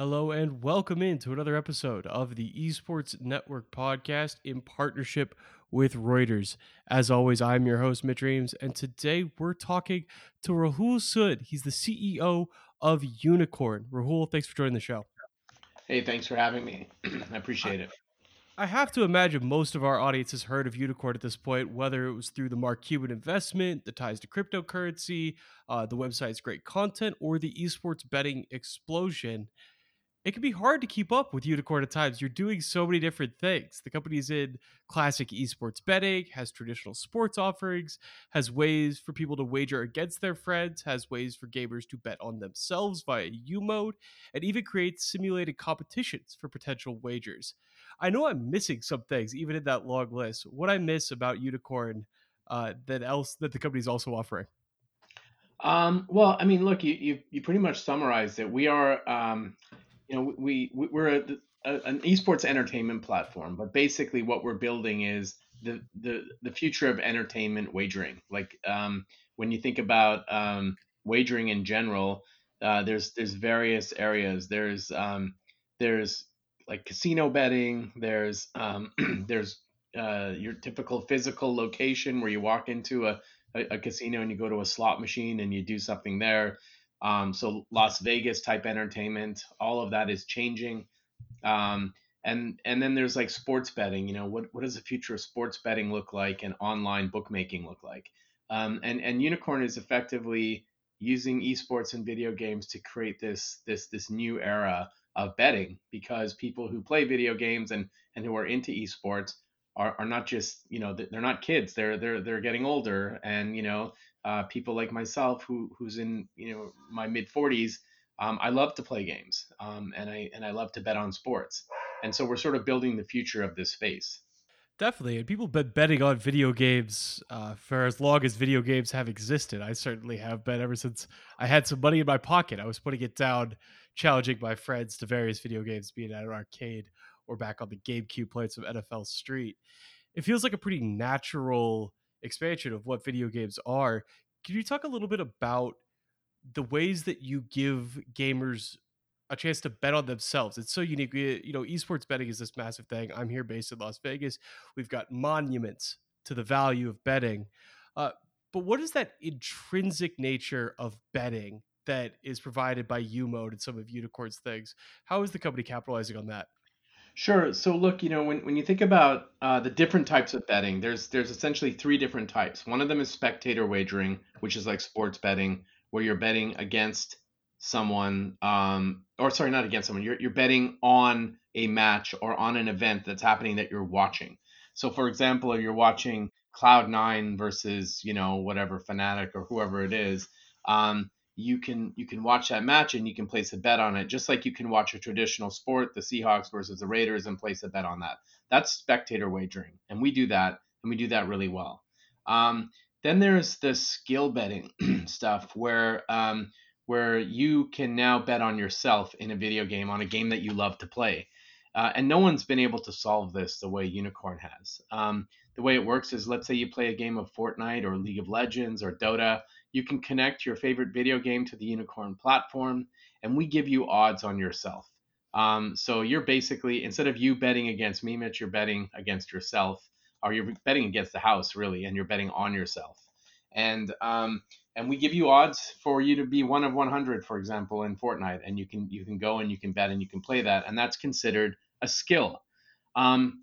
Hello and welcome into another episode of the Esports Network podcast in partnership with Reuters. As always, I'm your host, Mitch Reams, and today we're talking to Rahul Sood. He's the CEO of Unikrn. Rahul, thanks for joining the show. Hey, thanks for having me. I appreciate it. I have to imagine most of our audience has heard of Unikrn at this point, whether it was through the Mark Cuban investment, the ties to cryptocurrency, uh, the website's great content, or the esports betting explosion. It can be hard to keep up with Unikrn at times. You're doing so many different things. The company's in classic esports betting, has traditional sports offerings, has ways for people to wager against their friends, has ways for gamers to bet on themselves via U mode, and even creates simulated competitions for potential wagers. I know I'm missing some things even in that long list. What I miss about Unikrn uh, that else that the company's also offering? Um, well, I mean, look, you, you you pretty much summarized it. We are, um, you know, we, we we're a, a, an esports entertainment platform, but basically what we're building is the the the future of entertainment wagering. Like um, when you think about um, wagering in general, uh, there's there's various areas. There's um, there's like casino betting. There's um, there's uh, your typical physical location where you walk into a, a, a, casino and you go to a slot machine and you do something there. Um, so Las Vegas type entertainment, all of that is changing. Um, and and then there's like sports betting. You know, what what does the future of sports betting look like and online bookmaking look like? Um, and and Unikrn is effectively using esports and video games to create this this this new era of betting because people who play video games and and who are into esports are, are not just you know they're not kids they're they're they're getting older and you know uh, people like myself who who's in you know my mid 40s um, I love to play games um, and I and I love to bet on sports and so we're sort of building the future of this space. Definitely, and people have been betting on video games uh, for as long as video games have existed. I certainly have been ever since I had some money in my pocket. I was putting it down challenging my friends to various video games, being at an arcade or back on the GameCube playing some NFL Street. It feels like a pretty natural expansion of what video games are. Can you talk a little bit about the ways that you give gamers a chance to bet on themselves. It's so unique. You know, esports betting is this massive thing. I'm here based in Las Vegas. We've got monuments to the value of betting. Uh, but what is that intrinsic nature of betting that is provided by U Mode and some of Unikrn's things. How is the company capitalizing on that? Sure. So look, you know, when, when you think about uh, the different types of betting, there's there's essentially three different types. One of them is spectator wagering, which is like sports betting, where you're betting against someone, um, or sorry, not against someone. You're you're betting on a match or on an event that's happening that you're watching. So, for example, if you're watching Cloud Nine versus you know whatever Fnatic or whoever it is, um, you can you can watch that match and you can place a bet on it just like you can watch a traditional sport the seahawks versus the raiders and place a bet on that. That's spectator wagering and we do that and we do that really well. Um, then there's the skill betting stuff where um, where you can now bet on yourself in a video game on a game that you love to play. Uh, and no one's been able to solve this the way Unikrn has. Um, the way it works is let's say you play a game of fortnite or league of legends or dota you can connect your favorite video game to the Unikrn platform, and we give you odds on yourself. Um, so you're basically instead of you betting against me, Mitch, you're betting against yourself, or you're betting against the house really, and you're betting on yourself. And um, and we give you odds for you to be one of 100, for example, in Fortnite, and you can you can go and you can bet and you can play that, and that's considered a skill. Um,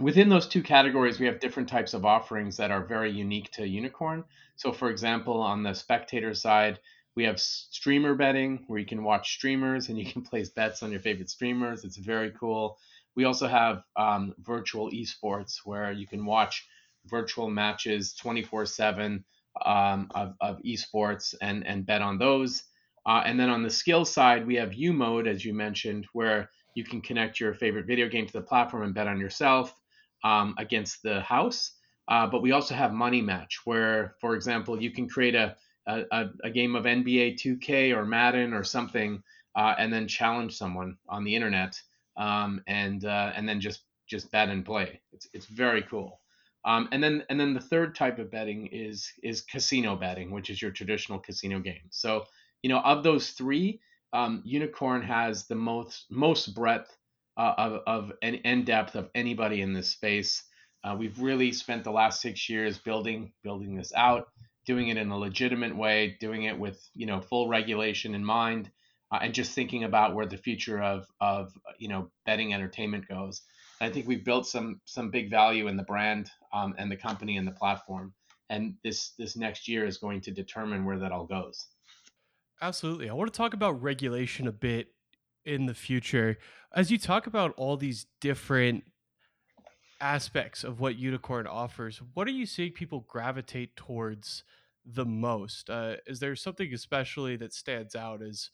within those two categories, we have different types of offerings that are very unique to Unikrn. So, for example, on the spectator side, we have streamer betting where you can watch streamers and you can place bets on your favorite streamers. It's very cool. We also have um, virtual esports where you can watch virtual matches 24 7 um, of, of esports and, and bet on those. Uh, and then on the skill side, we have U mode, as you mentioned, where you can connect your favorite video game to the platform and bet on yourself um, against the house. Uh, but we also have money match, where, for example, you can create a, a, a game of NBA 2K or Madden or something, uh, and then challenge someone on the internet, um, and uh, and then just just bet and play. It's it's very cool. Um, and then and then the third type of betting is is casino betting, which is your traditional casino game. So you know of those three, um, Unikrn has the most most breadth uh, of of and, and depth of anybody in this space. Uh, we've really spent the last six years building building this out, doing it in a legitimate way, doing it with you know full regulation in mind, uh, and just thinking about where the future of of you know betting entertainment goes. And I think we've built some some big value in the brand um, and the company and the platform. And this this next year is going to determine where that all goes. Absolutely. I want to talk about regulation a bit in the future. As you talk about all these different aspects of what Unikrn offers, what are you seeing people gravitate towards the most? Uh, is there something especially that stands out as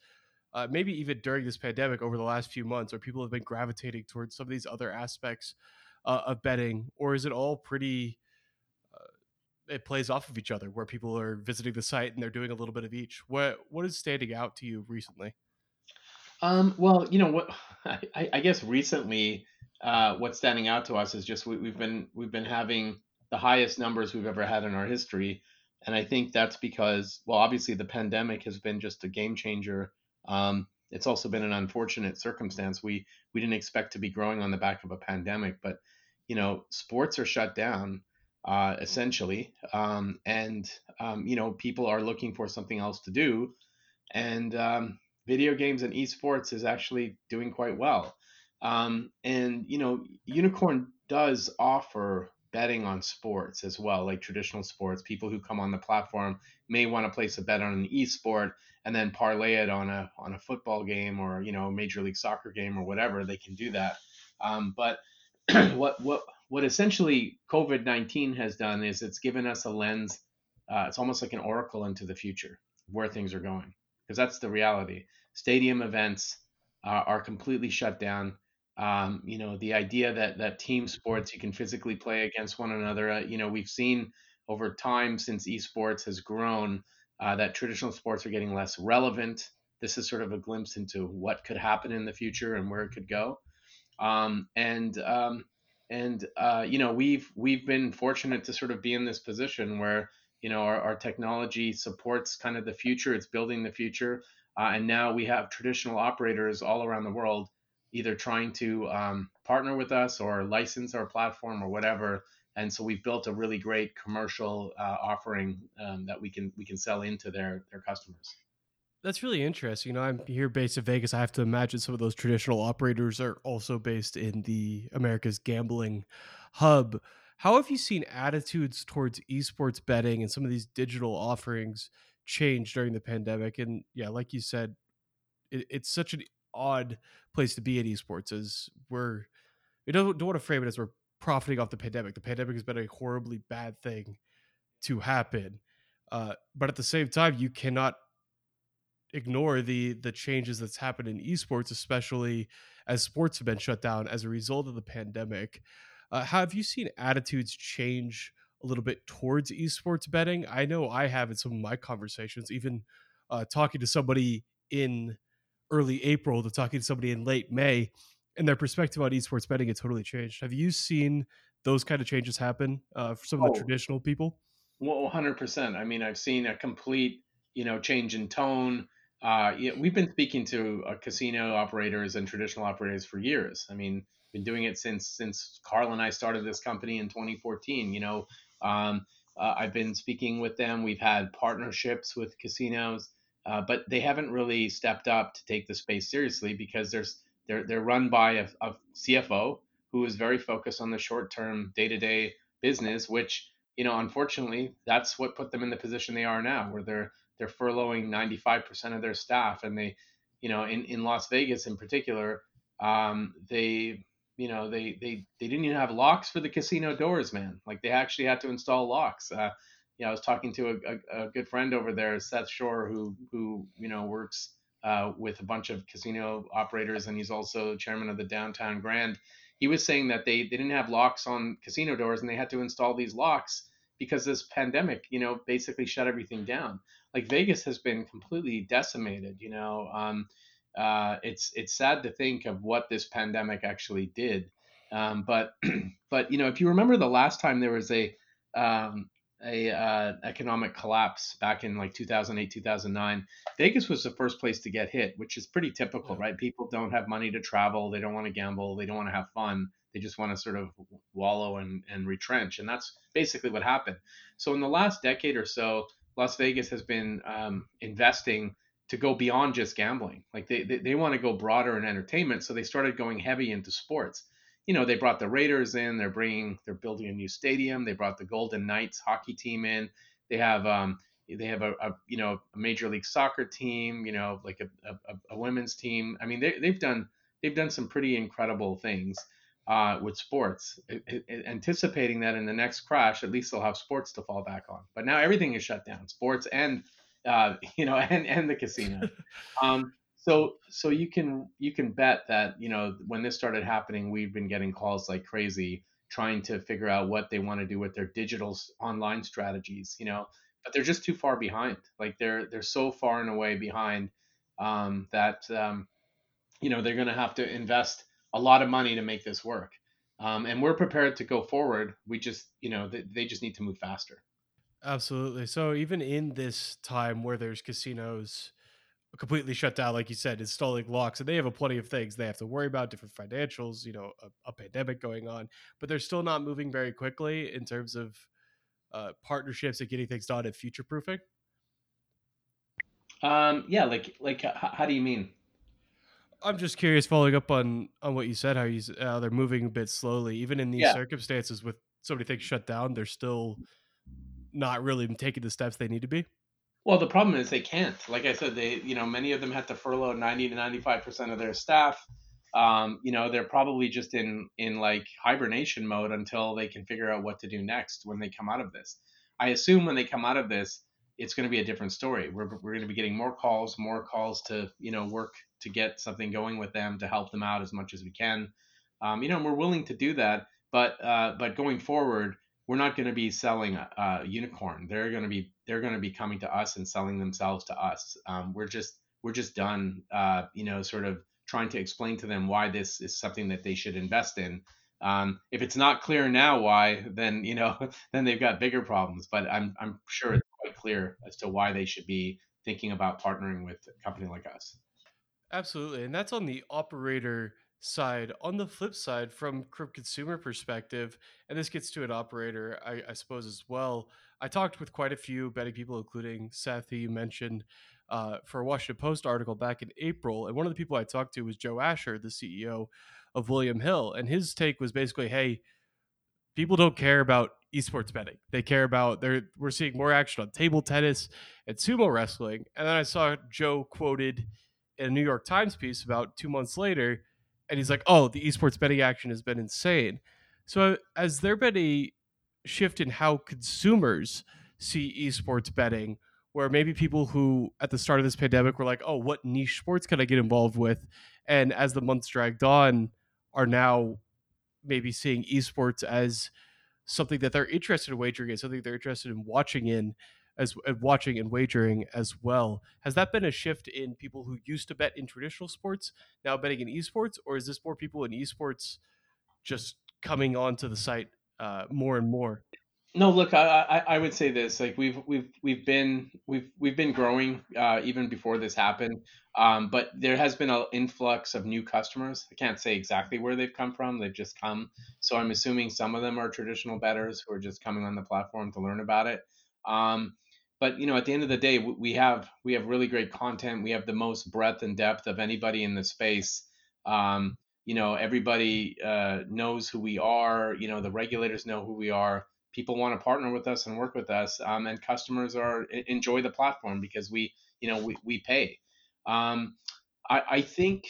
uh, maybe even during this pandemic over the last few months, where people have been gravitating towards some of these other aspects uh, of betting, or is it all pretty? Uh, it plays off of each other, where people are visiting the site and they're doing a little bit of each. What what is standing out to you recently? Um, well, you know what? I, I guess recently, uh, what's standing out to us is just we, we've been we've been having the highest numbers we've ever had in our history, and I think that's because, well, obviously the pandemic has been just a game changer. Um, it's also been an unfortunate circumstance. We we didn't expect to be growing on the back of a pandemic, but you know, sports are shut down uh, essentially, um, and um, you know, people are looking for something else to do, and um, video games and esports is actually doing quite well. Um, and you know, Unikrn does offer betting on sports as well, like traditional sports. People who come on the platform may want to place a bet on an esport and then parlay it on a on a football game or you know major league soccer game or whatever. They can do that. Um, but what what what essentially COVID nineteen has done is it's given us a lens. Uh, it's almost like an oracle into the future where things are going because that's the reality. Stadium events uh, are completely shut down. Um, you know, the idea that that team sports you can physically play against one another. Uh, you know, we've seen over time since esports has grown uh, that traditional sports are getting less relevant. This is sort of a glimpse into what could happen in the future and where it could go. Um, and um, and uh, you know, we've we've been fortunate to sort of be in this position where you know our, our technology supports kind of the future. It's building the future, uh, and now we have traditional operators all around the world either trying to um, partner with us or license our platform or whatever. And so we've built a really great commercial uh, offering um, that we can we can sell into their their customers. That's really interesting. You know, I'm here based in Vegas. I have to imagine some of those traditional operators are also based in the America's gambling hub. How have you seen attitudes towards esports betting and some of these digital offerings change during the pandemic? And yeah, like you said, it, it's such an odd place to be in esports as we're we don't, don't want to frame it as we're profiting off the pandemic. The pandemic has been a horribly bad thing to happen. Uh, but at the same time, you cannot ignore the the changes that's happened in esports, especially as sports have been shut down as a result of the pandemic. Uh, have you seen attitudes change a little bit towards esports betting? I know I have in some of my conversations, even uh, talking to somebody in early April to talking to somebody in late May, and their perspective on esports betting had totally changed. Have you seen those kind of changes happen uh, for some of the oh, traditional people? Well, 100%. I mean, I've seen a complete, you know, change in tone. Uh, yeah, we've been speaking to uh, casino operators and traditional operators for years. I mean, been doing it since since Carl and I started this company in 2014. You know, um, uh, I've been speaking with them. We've had partnerships with casinos, uh, but they haven't really stepped up to take the space seriously because there's they're they're run by a, a CFO who is very focused on the short term, day to day business, which you know, unfortunately, that's what put them in the position they are now, where they're they're furloughing 95% of their staff, and they, you know, in in Las Vegas in particular, um, they you know they they they didn't even have locks for the casino doors man. Like they actually had to install locks. Uh you know i was talking to a, a, a good friend over there seth schorr who who you know works uh, with a bunch of casino operators and he's also chairman of the downtown grand. He was saying that they, they didn't have locks on casino doors and they had to install these locks because this pandemic you know basically shut everything down. Like vegas has been completely decimated you know um, uh, it's it's sad to think of what this pandemic actually did. Um, but but you know, if you remember the last time there was a um, a uh, economic collapse back in like 2008 2009 vegas was the first place to get hit which is pretty typical right people don't have money to travel they don't want to gamble they don't want to have fun they just want to sort of wallow and, and retrench and that's basically what happened so in the last decade or so las vegas has been um, investing to go beyond just gambling like they, they, they want to go broader in entertainment so they started going heavy into sports you know, they brought the Raiders in. They're bringing, they're building a new stadium. They brought the Golden Knights hockey team in. They have, um, they have a, a you know a major league soccer team. You know, like a, a, a women's team. I mean, they, they've done they've done some pretty incredible things uh, with sports, it, it, anticipating that in the next crash, at least they'll have sports to fall back on. But now everything is shut down, sports and uh, you know, and and the casino. Um, so so you can you can bet that you know when this started happening we've been getting calls like crazy trying to figure out what they want to do with their digital online strategies you know? But they're just too far behind. Like they're they're so far and away behind um, that um, you know they're going to have to invest a lot of money to make this work. Um, and we're prepared to go forward. We just you know they, they just need to move faster absolutely so even in this time where there's casinos completely shut down, like you said, installing locks, and they have a plenty of things they have to worry about, different financials, you know, a, a pandemic going on, but they're still not moving very quickly in terms of uh, partnerships and getting things done and future proofing. Um, yeah, like like how, how do you mean? I'm just curious, following up on on what you said, how you uh, they're moving a bit slowly, even in these yeah. circumstances with so many things shut down, they're still not really taking the steps they need to be. Well, the problem is they can't. Like I said, they you know many of them had to furlough 90 to 95 percent of their staff. Um, you know they're probably just in in like hibernation mode until they can figure out what to do next when they come out of this. I assume when they come out of this, it's going to be a different story. We're we're going to be getting more calls, more calls to you know work to get something going with them to help them out as much as we can. Um, you know, and we're willing to do that, but uh, but going forward, we're not going to be selling a, a unicorn. They're going to be they're going to be coming to us and selling themselves to us. Um, we're just we're just done, uh, you know, sort of trying to explain to them why this is something that they should invest in. Um, if it's not clear now why, then you know, then they've got bigger problems. But I'm I'm sure it's quite clear as to why they should be thinking about partnering with a company like us. Absolutely, and that's on the operator side. On the flip side, from consumer perspective, and this gets to an operator, I, I, suppose as well. I talked with quite a few betting people, including Seth, who you mentioned, uh, for a Washington Post article back in April. And one of the people I talked to was Joe Asher, the CEO of William Hill, and his take was basically, "Hey, people don't care about esports betting. They care about they're we're seeing more action on table tennis and sumo wrestling." And then I saw Joe quoted in a New York Times piece about two months later and he's like, "Oh, the esports betting action has been insane." So has there been a shift in how consumers see esports betting, where maybe people who at the start of this pandemic were like, "Oh, what niche sports can I get involved with?" and as the months dragged on, are now maybe seeing esports as something that they're interested in wagering in, something they're interested in watching in as uh, watching and wagering as well. Has that been a shift in people who used to bet in traditional sports now betting in esports, or is this more people in esports just coming onto the site uh, more and more? No, look, I, I, I would say this: like we've we've we've been we've we've been growing uh, even before this happened, um, but there has been an influx of new customers. I can't say exactly where they've come from; they've just come. So I'm assuming some of them are traditional bettors who are just coming on the platform to learn about it. Um, but you know at the end of the day we have we have really great content. We have the most breadth and depth of anybody in the space. Um, you know everybody uh, knows who we are. You know the regulators know who we are. People want to partner with us and work with us um, and customers are enjoy the platform because we you know we, we pay. Um, I, I think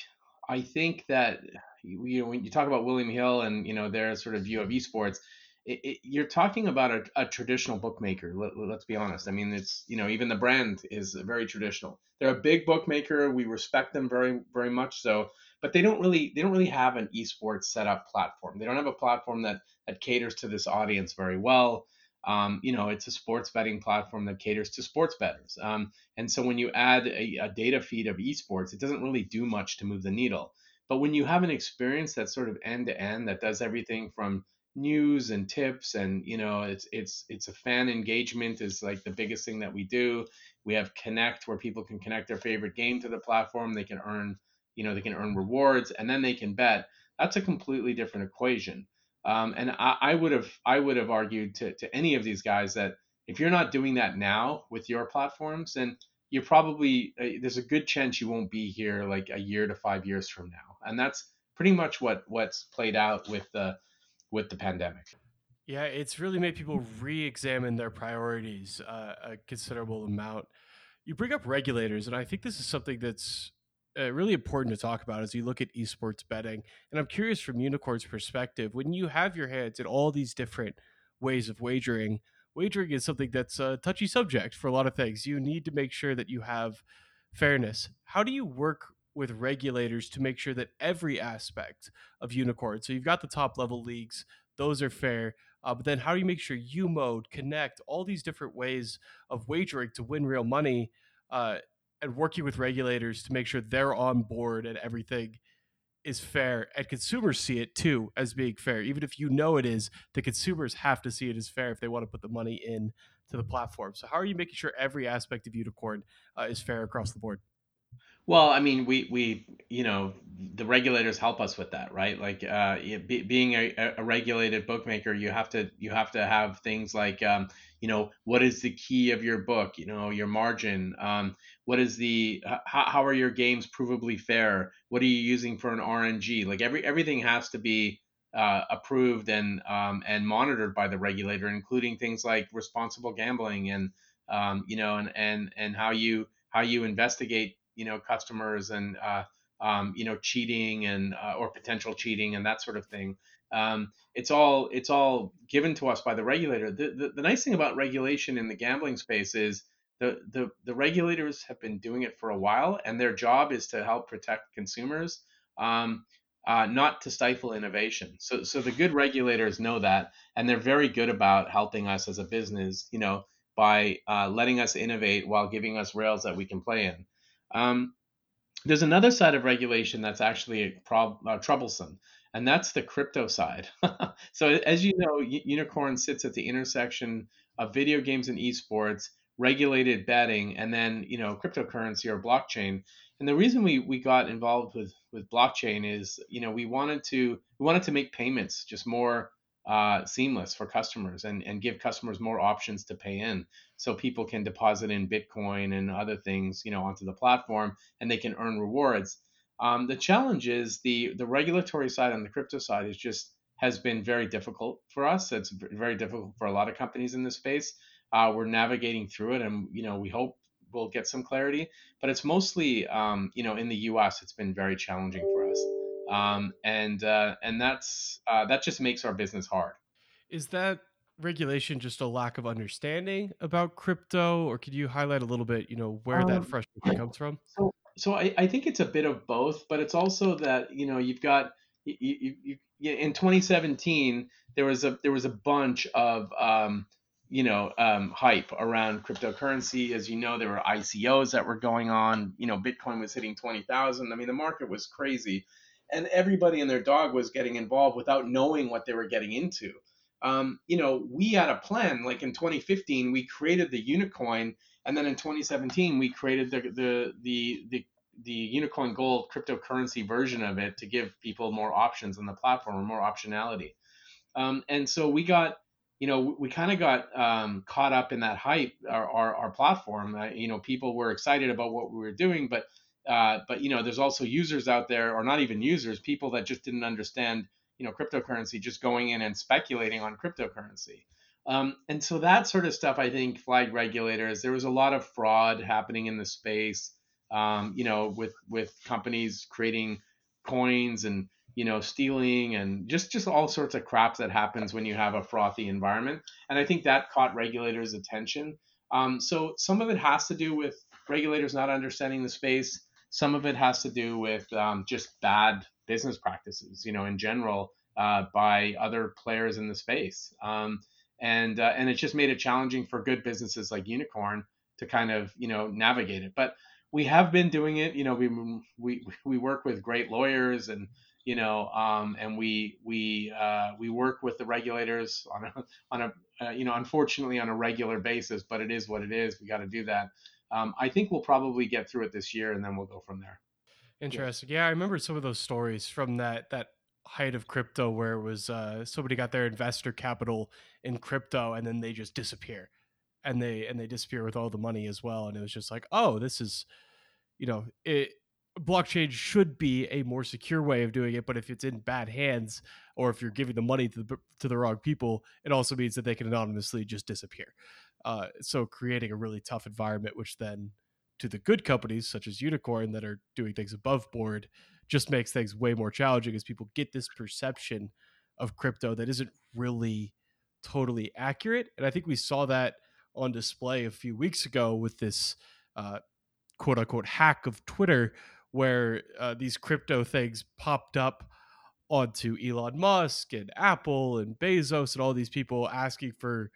i think that you know when you talk about william hill and you know their sort of view of esports it, it, you're talking about a, a traditional bookmaker. Let, us be honest. I mean, it's you know even the brand is very traditional. They're a big bookmaker. We respect them very very much so, but they don't really they don't really have an esports setup platform. They don't have a platform that that caters to this audience very well. Um, you know, it's a sports betting platform that caters to sports bettors. Um, and so when you add a, a data feed of esports, it doesn't really do much to move the needle. But when you have an experience that's sort of end to end, that does everything from news and tips and you know it's it's it's a fan engagement is like the biggest thing that we do. We have connect where people can connect their favorite game to the platform. They can earn you know they can earn rewards and then they can bet. That's a completely different equation. Um, and I, would have i would have argued to, to any of these guys that if you're not doing that now with your platforms then you're probably uh, there's a good chance you won't be here like a year to five years from now. And that's pretty much what what's played out with the with the pandemic. Yeah, it's really made people re-examine their priorities uh, a considerable amount. You bring up regulators, and I think this is something that's uh, really important to talk about as you look at esports betting. And I'm curious from Unikrn's perspective, when you have your hands in all these different ways of wagering, wagering is something that's a touchy subject for a lot of things. You need to make sure that you have fairness. How do you work with regulators to make sure that every aspect of Unikrn, so you've got the top level leagues, those are fair. Uh, but then how do you make sure U mode, connect, all these different ways of wagering to win real money uh, and working with regulators to make sure they're on board and everything is fair and consumers see it too as being fair even if you know it is the consumers have to see it as fair if they want to put the money in to the platform so how are you making sure every aspect of Unikrn uh, is fair across the board well, I mean, we we you know the regulators help us with that, right? Like uh, be, being a, a regulated bookmaker, you have to you have to have things like um, you know what is the key of your book, you know your margin, um, what is the how, how are your games provably fair? What are you using for an RNG? Like every everything has to be uh, approved and um, and monitored by the regulator, including things like responsible gambling and um, you know and and and how you how you investigate you know customers and uh, um, you know cheating and uh, or potential cheating and that sort of thing. Um, it's all it's all given to us by the regulator. The, the, the nice thing about regulation in the gambling space is the, the the regulators have been doing it for a while, and their job is to help protect consumers. Um, uh, not to stifle innovation. So, so the good regulators know that, and they're very good about helping us as a business, you know, by uh, letting us innovate while giving us rails that we can play in. Um, there's another side of regulation that's actually prob- uh, troublesome, and that's the crypto side. so, as you know, Unikrn sits at the intersection of video games and esports, regulated betting, and then you know cryptocurrency or blockchain. And the reason we we got involved with with blockchain is you know we wanted to we wanted to make payments just more uh, seamless for customers and, and give customers more options to pay in. So people can deposit in bitcoin and other things you know onto the platform and they can earn rewards. Um, the challenge is the the regulatory side and the crypto side is just has been very difficult for us. It's very difficult for a lot of companies in this space. Uh, we're navigating through it and you know we hope we'll get some clarity but it's mostly um, you know in the us it's been very challenging for us um, and uh, and that's uh, that just makes our business hard. Is that regulation just a lack of understanding about crypto, or could you highlight a little bit, you know, where um, that frustration comes from? So, so I, I think it's a bit of both, but it's also that you know you've got you, you, you, in 2017 there was a there was a bunch of um, you know um, hype around cryptocurrency. As you know, there were ICOs that were going on. You know, Bitcoin was hitting 20,000. I mean, the market was crazy and everybody and their dog was getting involved without knowing what they were getting into. Um, you know, we had a plan. Like in 2015, we created the Unikoin, and then in 2017, we created the the the the the Unikoin Gold cryptocurrency version of it to give people more options on the platform or more optionality. Um, and so we got, you know, we, we kind of got um, caught up in that hype. Our our, our platform, uh, you know, people were excited about what we were doing, but uh, but you know, there's also users out there, or not even users, people that just didn't understand, you know, cryptocurrency, just going in and speculating on cryptocurrency. Um, and so that sort of stuff, I think, flagged regulators. There was a lot of fraud happening in the space. Um, you know, with with companies creating coins and you know stealing and just just all sorts of crap that happens when you have a frothy environment. And I think that caught regulators' attention. Um, so some of it has to do with regulators not understanding the space. Some of it has to do with um, just bad business practices, you know, in general, uh, by other players in the space. Um, and uh, and it just made it challenging for good businesses like Unikrn to kind of you know navigate it. But we have been doing it. You know, we we we work with great lawyers and you know, um, and we we uh, we work with the regulators on a on a uh, you know, unfortunately on a regular basis. But it is what it is. We got to do that. Um, I think we'll probably get through it this year, and then we'll go from there. Interesting. Yeah, I remember some of those stories from that that height of crypto where it was uh, somebody got their investor capital in crypto and then they just disappear and they and they disappear with all the money as well and it was just like oh this is you know it blockchain should be a more secure way of doing it but if it's in bad hands or if you're giving the money to the to the wrong people it also means that they can anonymously just disappear uh, so creating a really tough environment which then to the good companies such as Unikrn that are doing things above board just makes things way more challenging as people get this perception of crypto that isn't really totally accurate. And i think we saw that on display a few weeks ago with this uh, quote unquote hack of twitter where uh, these crypto things popped up onto elon musk and apple and bezos and all these people asking for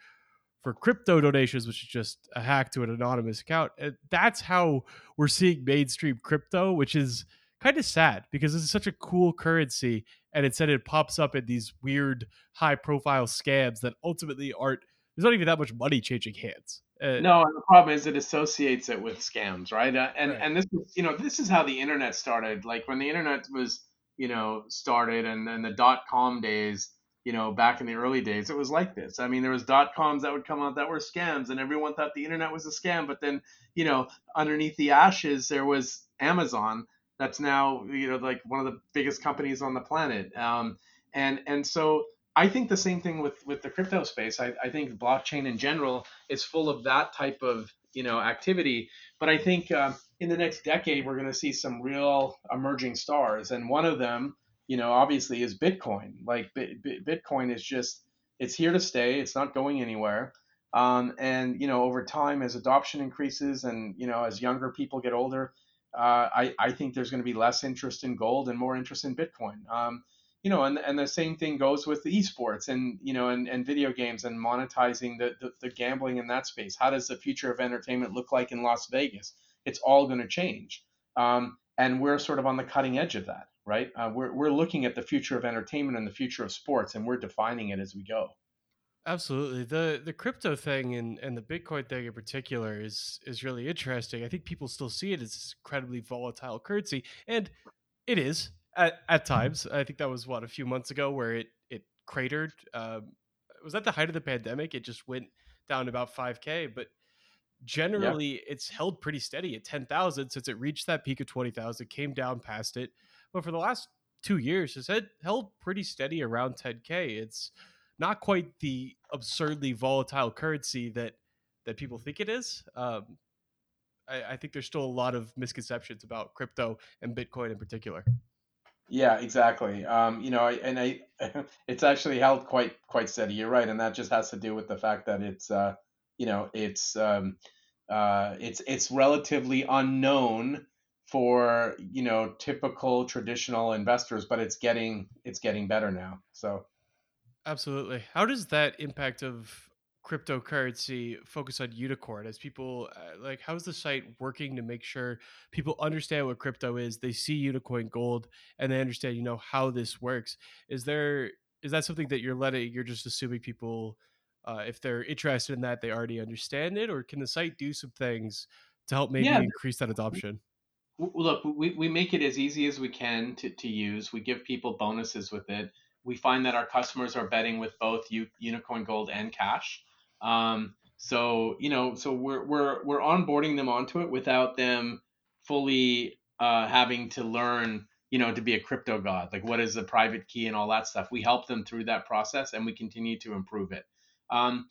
for crypto donations, which is just a hack to an anonymous account. That's how we're seeing mainstream crypto, which is kind of sad because this is such a cool currency. And instead, it pops up in these weird, high profile scams that ultimately aren't, there's not even that much money changing hands. Uh, no, and the problem is it associates it with scams, right? Uh, and right. and this is you know this is how the internet started. Like when the internet was you know started, and then the dot com days you know, back in the early days, it was like this. I mean, there was dot coms that would come out that were scams, and everyone thought the internet was a scam. But then, you know, underneath the ashes, there was Amazon. That's now, you know, like one of the biggest companies on the planet. Um, and and so I think the same thing with with the crypto space. I, I think blockchain in general is full of that type of you know activity. But I think uh, in the next decade, we're going to see some real emerging stars, and one of them you know, obviously is Bitcoin. Like Bitcoin is just it's here to stay. It's not going anywhere. Um, and you know, over time, as adoption increases, and you know, as younger people get older, uh, I I think there's going to be less interest in gold and more interest in Bitcoin. Um, you know, and, and the same thing goes with esports and you know, and, and video games and monetizing the, the the gambling in that space. How does the future of entertainment look like in Las Vegas? It's all going to change. Um, and we're sort of on the cutting edge of that right? Uh, we're, we're looking at the future of entertainment and the future of sports, and we're defining it as we go. Absolutely. The the crypto thing and, and the Bitcoin thing in particular is is really interesting. I think people still see it as incredibly volatile currency. And it is at, at times. I think that was what a few months ago where it it cratered. Um, was at the height of the pandemic. It just went down about 5K. But generally yeah. it's held pretty steady at 10,000 since it reached that peak of 20,000, came down past it but for the last two years had, held pretty steady around 10k. It's not quite the absurdly volatile currency that that people think it is. Um, I, I think there's still a lot of misconceptions about crypto and Bitcoin in particular. Yeah, exactly. Um, you know, and I, it's actually held quite quite steady. You're right, and that just has to do with the fact that it's, uh, you know, it's um, uh, it's it's relatively unknown for you know typical traditional investors but it's getting it's getting better now so. Absolutely. How does that impact of cryptocurrency focus on Unikrn as people uh, like how's the site working to make sure people understand what crypto is they see Unikoin Gold and they understand you know how this works? Is there is that something that you're letting you're just assuming people uh, if they're interested in that they already understand it or can the site do some things to help maybe yeah. increase that adoption? look we, we make it as easy as we can to, to use. We give people bonuses with it. We find that our customers are betting with both U, Unikoin Gold and cash. Um, so you know so we're, we're we're onboarding them onto it without them fully uh, having to learn you know to be a crypto god like what is the private key and all that stuff. We help them through that process and we continue to improve it um,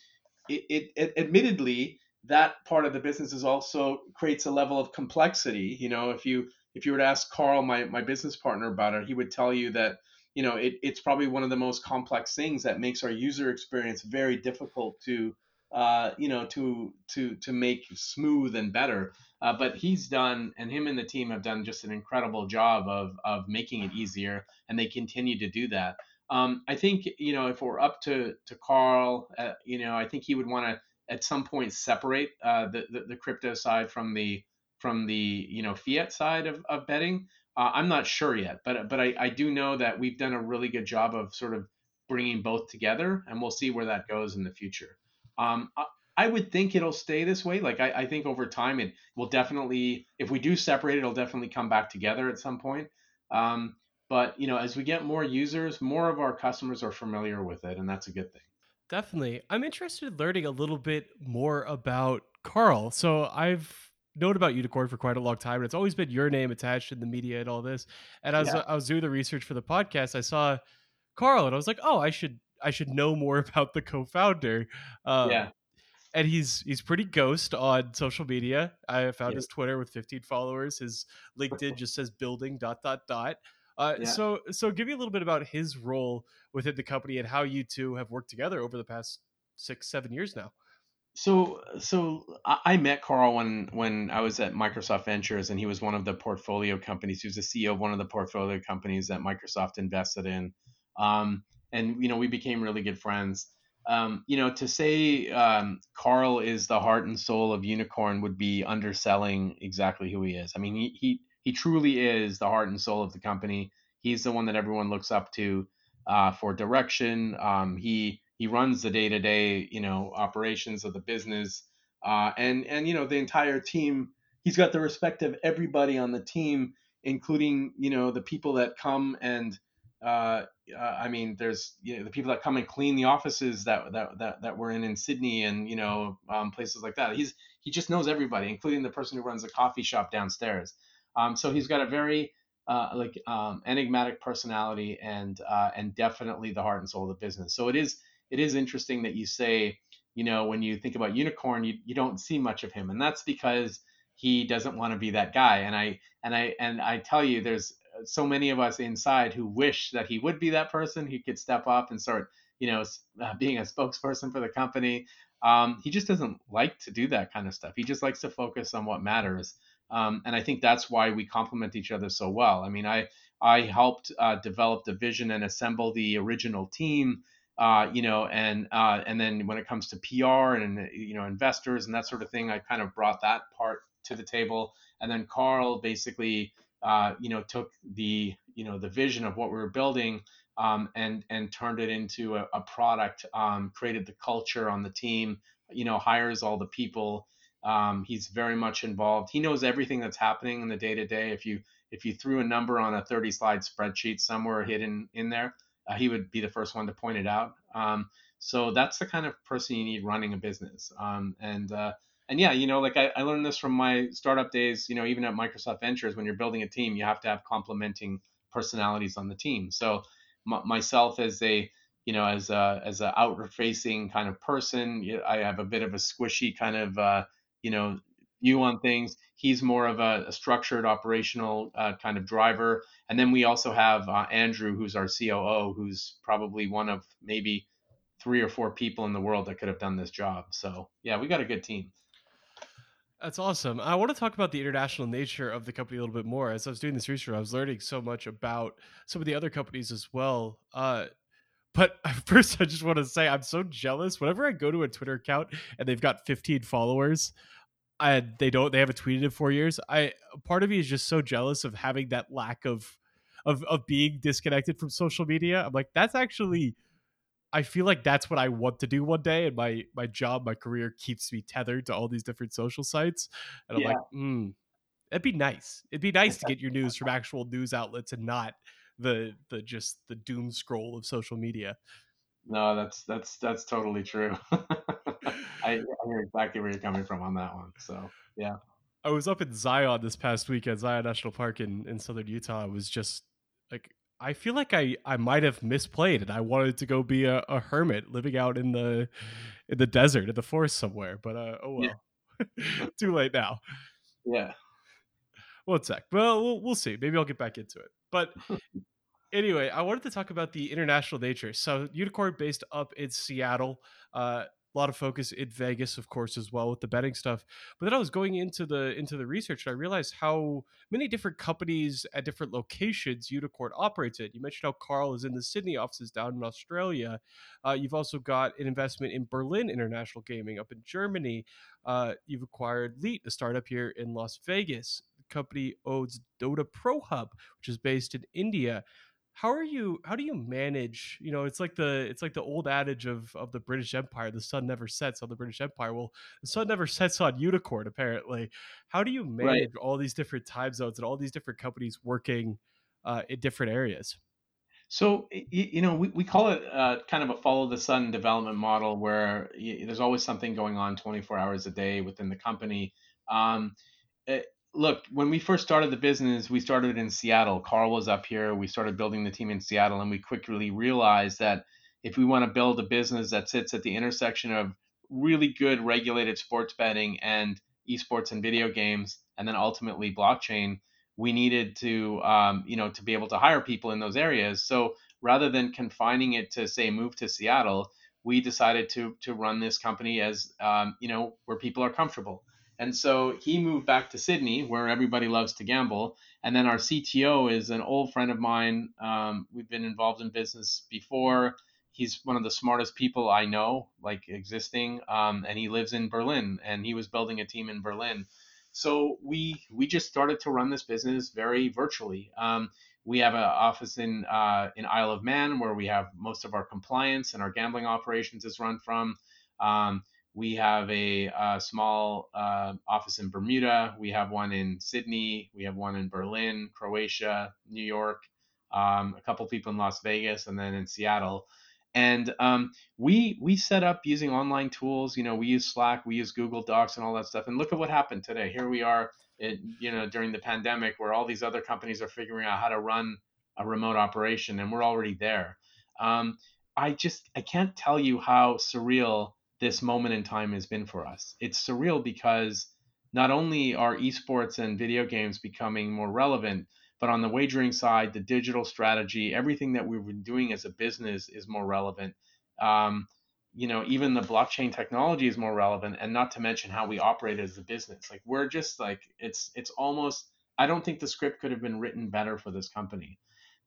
it, it, it admittedly that part of the business is also creates a level of complexity. You know, if you if you were to ask Carl, my my business partner, about it, he would tell you that you know it, it's probably one of the most complex things that makes our user experience very difficult to uh, you know to to to make smooth and better. Uh, but he's done, and him and the team have done just an incredible job of of making it easier, and they continue to do that. Um, I think you know if we're up to to Carl, uh, you know I think he would want to at some point separate uh, the, the, the crypto side from the from the you know fiat side of, of betting. Uh, I'm not sure yet, but but I, I do know that we've done a really good job of sort of bringing both together, and we'll see where that goes in the future. Um, I, I would think it'll stay this way. Like I, I think over time it will definitely, if we do separate, it'll definitely come back together at some point. Um, but you know, as we get more users, more of our customers are familiar with it, and that's a good thing. Definitely. I'm interested in learning a little bit more about Carl. So I've known about Unikrn for quite a long time, and it's always been your name attached in the media and all this. And as yeah. I was doing the research for the podcast, I saw Carl, and I was like, oh, I should I should know more about the co-founder. Um, yeah. And he's he's pretty ghost on social media. I found yeah. his Twitter with 15 followers. His LinkedIn just says building dot dot dot. Uh, yeah. So, so give me a little bit about his role within the company and how you two have worked together over the past six, seven years now. So, so I met Carl when when I was at Microsoft Ventures, and he was one of the portfolio companies. He was the CEO of one of the portfolio companies that Microsoft invested in, um, and you know we became really good friends. Um, you know, to say um, Carl is the heart and soul of Unikrn would be underselling exactly who he is. I mean, he he he truly is the heart and soul of the company. He's the one that everyone looks up to uh, for direction. Um, he he runs the day to day you know operations of the business, uh, and and you know the entire team. He's got the respect of everybody on the team, including you know the people that come and uh, uh, I mean, there's you know, the people that come and clean the offices that that that, that we're in in Sydney and you know um, places like that. He's he just knows everybody, including the person who runs the coffee shop downstairs. Um, so he's got a very uh, like um, enigmatic personality and uh, and definitely the heart and soul of the business. So it is it is interesting that you say you know when you think about Unikrn you, you don't see much of him. And that's because he doesn't want to be that guy. And I and I and I tell you there's so many of us inside who wish that he would be that person. He could step up and start you know uh, being a spokesperson for the company. Um, he just doesn't like to do that kind of stuff. He just likes to focus on what matters um, and I think that's why we complement each other so well. I mean, I I helped uh, develop the vision and assemble the original team, uh, you know, and uh, and then when it comes to PR and you know investors and that sort of thing, I kind of brought that part to the table. And then Carl basically, uh, you know, took the you know the vision of what we were building um, and and turned it into a, a product, um, created the culture on the team, you know, hires all the people um, he's very much involved. He knows everything that's happening in the day to day. If you if you threw a number on a 30 slide spreadsheet somewhere hidden in there, uh, he would be the first one to point it out. Um, so that's the kind of person you need running a business. Um, and uh, and yeah, you know, like I, I learned this from my startup days. You know, even at Microsoft Ventures, when you're building a team, you have to have complementing personalities on the team. So m- myself as a you know, as a as a outward facing kind of person, I have a bit of a squishy kind of uh, you know view on things. He's more of a, a structured operational uh, kind of driver. And then we also have uh, Andrew, who's our COO, who's probably one of maybe three or four people in the world that could have done this job. So yeah, we got a good team. That's awesome. I want to talk about the international nature of the company a little bit more. As I was doing this research, I was learning so much about some of the other companies as well. Uh, but first, I just want to say I'm so jealous. Whenever I go to a Twitter account and they've got 15 followers, and they don't, they haven't tweeted in four years. I part of me is just so jealous of having that lack of, of, of being disconnected from social media. I'm like, that's actually, I feel like that's what I want to do one day, and my my job, my career keeps me tethered to all these different social sites, and I'm yeah. like, hmm, it'd be nice. It'd be nice to get your news from actual news outlets and not the the just the doom scroll of social media. No, that's that's that's totally true. I, I hear exactly where you're coming from on that one. So yeah. I was up in Zion this past weekend, Zion National Park in, in southern Utah. I was just like I feel like I, I might have misplayed and I wanted to go be a, a hermit living out in the in the desert, in the forest somewhere. But uh, oh well. Yeah. Too late now. Yeah. One sec. Well, well, we'll see. Maybe I'll get back into it. But anyway, I wanted to talk about the international nature. So Unikrn based up in Seattle. Uh, a lot of focus in Vegas, of course, as well with the betting stuff. But then I was going into the into the research, and I realized how many different companies at different locations Unikrn operates in. You mentioned how Carl is in the Sydney offices down in Australia. Uh, you've also got an investment in Berlin International Gaming up in Germany. Uh, you've acquired Leet, a startup here in Las Vegas. Company owns Dota Pro Hub, which is based in India. How are you how do you manage you know it's like the it's like the old adage of of the british empire the sun never sets on the british empire. Well the sun never sets on Unikrn, apparently. How do you manage right. all these different time zones and all these different companies working uh, in different areas? So you know we, we call it uh, kind of a follow the sun development model where there's always something going on 24 hours a day within the company. Um, it, look, when we first started the business, we started in Seattle. Karl was up here. We started building the team in Seattle, and we quickly realized that if we want to build a business that sits at the intersection of really good regulated sports betting and esports and video games, and then ultimately blockchain, we needed to, um, you know, to be able to hire people in those areas. So rather than confining it to say move to Seattle, we decided to to run this company as, um, you know, where people are comfortable and so he moved back to Sydney, where everybody loves to gamble. And then our CTO is an old friend of mine. Um, we've been involved in business before. He's one of the smartest people I know, like existing. Um, and he lives in Berlin, and he was building a team in Berlin. So we we just started to run this business very virtually. Um, we have an office in uh, in Isle of Man where we have most of our compliance and our gambling operations is run from. Um, we have a, a small uh, office in Bermuda. We have one in Sydney. We have one in Berlin, Croatia, New York, um, a couple people in Las Vegas, and then in Seattle. And um, we we set up using online tools. You know, we use Slack, we use Google Docs, and all that stuff. And look at what happened today. Here we are, you know, during the pandemic, where all these other companies are figuring out how to run a remote operation, and we're already there. Um, I just I can't tell you how surreal this moment in time has been for us. It's surreal because not only are esports and video games becoming more relevant, but on the wagering side, the digital strategy, everything that we've been doing as a business is more relevant. Um, you know, even the blockchain technology is more relevant, and not to mention how we operate as a business. Like we're just like it's it's almost. I don't think the script could have been written better for this company.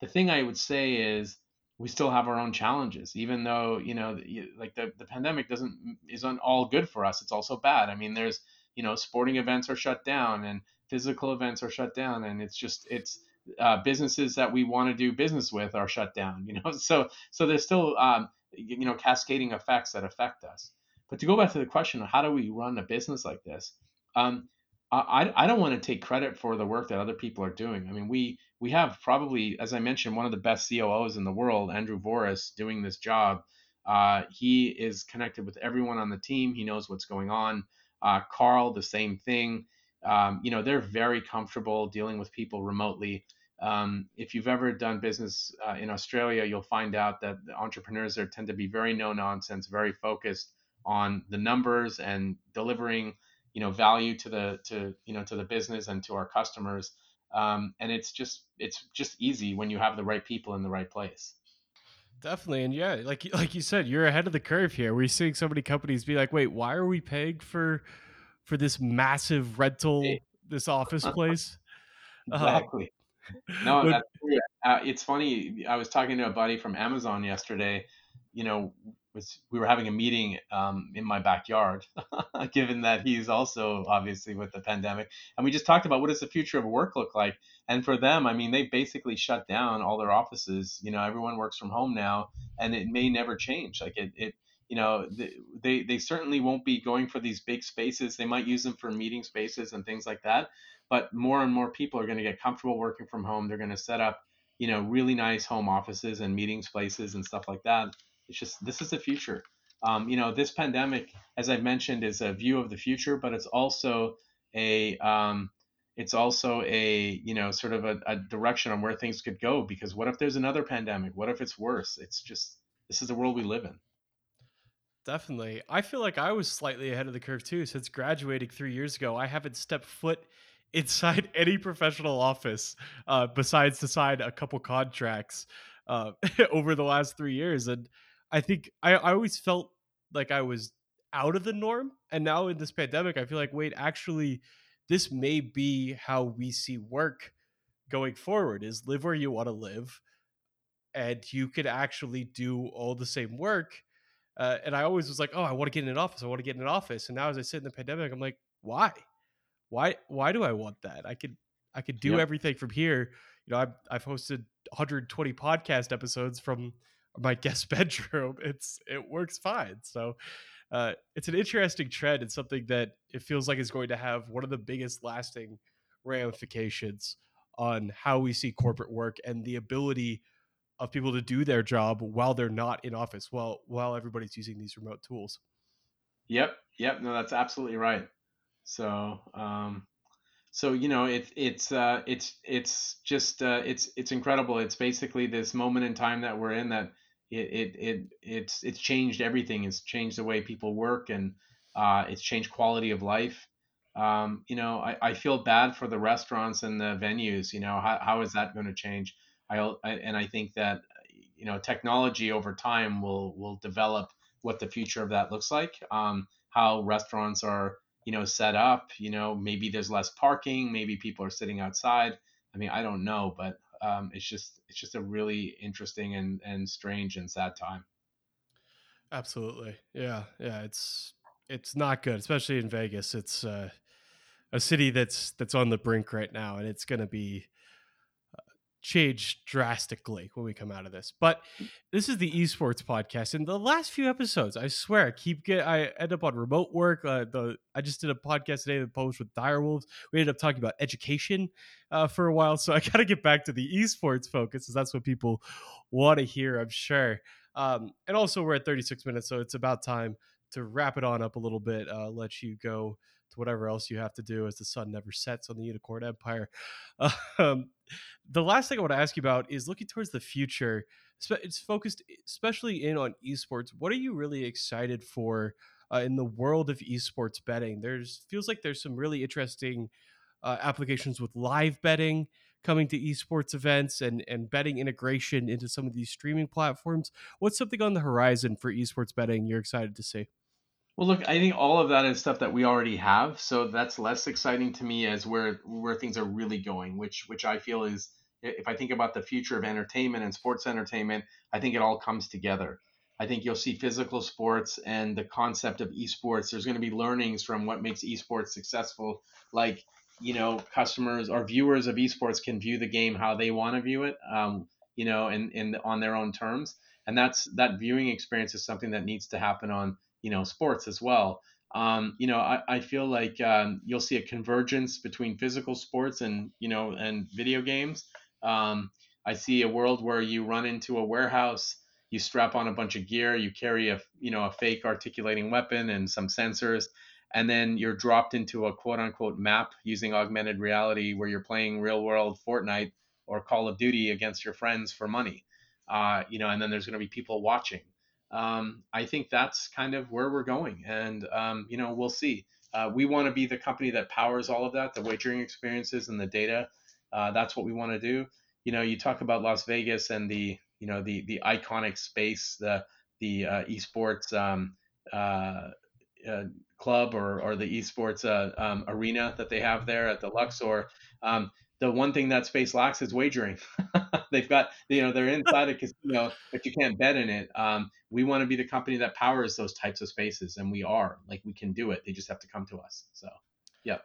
The thing I would say is we still have our own challenges even though you know like the, the pandemic doesn't isn't all good for us. It's also bad. I mean there's you know sporting events are shut down and physical events are shut down and it's just it's uh, businesses that we want to do business with are shut down you know? So so there's still um, you know cascading effects that affect us. But to go back to the question of how do we run a business like this um, I, I don't want to take credit for the work that other people are doing. I mean, we we have probably, as I mentioned, one of the best COOs in the world, Andrew Voris, doing this job. Uh, he is connected with everyone on the team. He knows what's going on. Uh, Karl, the same thing. Um, you know, they're very comfortable dealing with people remotely. Um, if you've ever done business uh, in Australia, you'll find out that the entrepreneurs there tend to be very no nonsense, very focused on the numbers and delivering you know value to the to you know to the business and to our customers um, and it's just it's just easy when you have the right people in the right place. Definitely and yeah like like you said you're ahead of the curve here. We're seeing so many companies be like wait why are we paying for for this massive rental this office place? Uh-huh. exactly. Uh, no uh, it's funny i was talking to a buddy from amazon yesterday. You know was we were having a meeting um, in my backyard, given that he's also obviously with the pandemic, and we just talked about what does the future of work look like. And for them, I mean, they basically shut down all their offices. You know, everyone works from home now, and it may never change. Like it, it you know, they they certainly won't be going for these big spaces. They might use them for meeting spaces and things like that. But more and more people are going to get comfortable working from home. They're going to set up, you know, really nice home offices and meeting spaces and stuff like that it's just this is the future. Um, you know, this pandemic, as I've mentioned, is a view of the future, but it's also a um, it's also a you know sort of a, a, direction on where things could go. Because what if there's another pandemic? What if it's worse? It's just this is the world we live in. Definitely, I feel like I was slightly ahead of the curve too. Since graduating three years ago, I haven't stepped foot inside any professional office uh, besides to sign a couple contracts uh, over the last three years, and I think I, I always felt like I was out of the norm. And now in this pandemic, I feel like, wait, actually, this may be how we see work going forward is live where you want to live and you could actually do all the same work uh, and i always was like oh i want to get in an office i want to get in an office and now as i sit in the pandemic i'm like why why why do i want that i could i could do yep. everything from here you know I've, I've hosted 120 podcast episodes from my guest bedroom it's it works fine. So uh, it's an interesting trend and something that it feels like is going to have one of the biggest lasting ramifications on how we see corporate work and the ability of people to do their job while they're not in office while while everybody's using these remote tools. Yep yep no that's absolutely right. So um so you know it's it's uh it's it's just uh it's it's incredible. It's basically this moment in time that we're in that it, it, it it's it's changed everything. It's changed the way people work and uh, it's changed quality of life. Um, you know, I, I feel bad for the restaurants and the venues. You know, how, how is that going to change? I, I and I think that you know technology over time will will develop what the future of that looks like. Um, how restaurants are you know set up. You know, maybe there's less parking. Maybe people are sitting outside. I mean, I don't know, but um, it's just it's just a really interesting and and strange and sad time. Absolutely, yeah, yeah. It's it's not good, especially in Vegas. It's uh, a city that's that's on the brink right now, and it's going to be change drastically when we come out of this. But this is the esports podcast. In the last few episodes, I swear, I keep get I end up on remote work. Uh, the I just did a podcast today that published with Direwolves. We ended up talking about education uh, for a while, so I got to get back to the esports focus, because that's what people want to hear. I'm sure. Um, and also, we're at 36 minutes, so it's about time to wrap it on up a little bit. Uh, let you go to whatever else you have to do as the sun never sets on the Unikrn Empire. Um, the last thing I want to ask you about is looking towards the future. It's focused especially in on esports. What are you really excited for uh, in the world of esports betting? There's feels like there's some really interesting uh, applications with live betting coming to esports events and and betting integration into some of these streaming platforms. What's something on the horizon for esports betting you're excited to see? Well, look, I think all of that is stuff that we already have, so that's less exciting to me as where where things are really going, which which I feel is if I think about the future of entertainment and sports entertainment, I think it all comes together. I think you'll see physical sports and the concept of esports. There's going to be learnings from what makes esports successful, like you know, customers or viewers of esports can view the game how they want to view it, um, you know, and in on their own terms, and that's that viewing experience is something that needs to happen on you know sports as well. Um, you know, I, I feel like um, you'll see a convergence between physical sports and you know and video games. Um, I see a world where you run into a warehouse, you strap on a bunch of gear, you carry a you know a fake articulating weapon and some sensors, and then you're dropped into a quote unquote map using augmented reality where you're playing real world Fortnite or Call of Duty against your friends for money. Uh, you know, and then there's going to be people watching um, I think that's kind of where we're going. And, um, you know, we'll see. Uh, we want to be the company that powers all of that, the wagering experiences and the data. Uh, that's what we want to do. You know, you talk about Las Vegas and the, you know, the the iconic space, the the uh, esports um, uh, uh, club or or the esports uh, um, arena that they have there at the Luxor. The one thing that space lacks is wagering. They've got, you know, they're inside a casino, but you can't bet in it. Um, we want to be the company that powers those types of spaces, and we are. Like we can do it. They just have to come to us. So, yeah.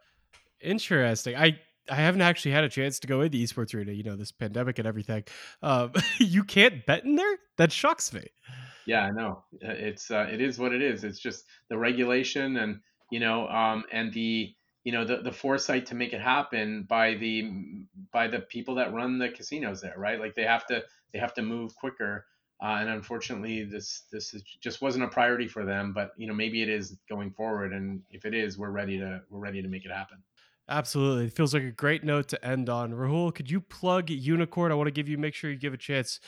Interesting. I I haven't actually had a chance to go into esports arena. You know, this pandemic and everything. Um, you can't bet in there. That shocks me. Yeah, I know. Uh, it's uh, it is what it is. It's just the regulation and you know um, and the you know the, the foresight to make it happen by the by the people that run the casinos there right? Like they have to they have to move quicker. Uh, and unfortunately this this is, just wasn't a priority for them but you know maybe it is going forward. And if it is we're ready to we're ready to make it happen. Absolutely. It feels like a great note to end on. Rahul could you plug Unikrn? I want to give you make sure you give a chance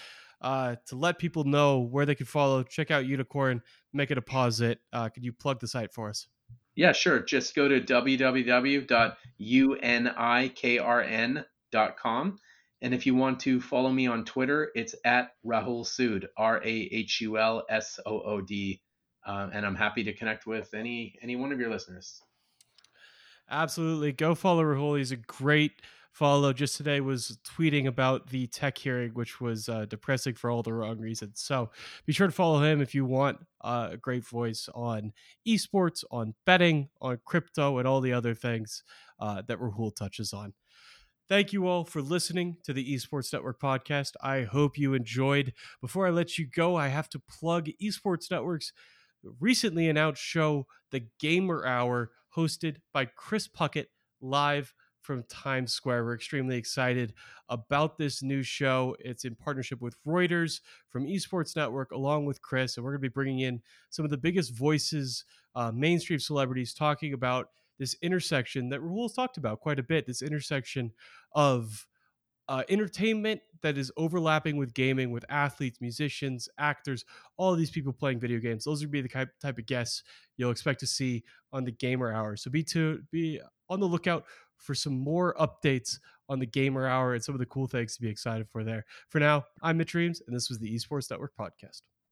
uh, to let people know where they can follow. Check out Unikrn. Make a deposit. Uh, could you plug the site for us yeah, sure. Just go to www.unikrn.com. And if you want to follow me on Twitter, it's at Rahul Sood, R A H U L S O O D. uh, and I'm happy to connect with any any one of your listeners. Absolutely, go follow Rahul. He's a great follow. Just today was tweeting about the tech hearing, which was uh, depressing for all the wrong reasons. So be sure to follow him if you want uh, a great voice on esports, on betting, on crypto, and all the other things uh, that Rahul touches on. Thank you all for listening to the Esports Network podcast. I hope you enjoyed. Before I let you go, I have to plug Esports Network's recently announced show, The Gamer Hour, hosted by Chris Puckett, live from Times Square. We're extremely excited about this new show. It's in partnership with Reuters from Esports Network, along with Chris, and we're going to be bringing in some of the biggest voices, uh, mainstream celebrities, talking about this intersection that Rahul's talked about quite a bit. This intersection of uh, entertainment that is overlapping with gaming, with athletes, musicians, actors, all these people playing video games. Those would be the type, type of guests you'll expect to see on the Gamer Hour. So be to be on the lookout for some more updates on the Gamer Hour and some of the cool things to be excited for there. For now, I'm Mitch Reames, and this was the Esports Network podcast.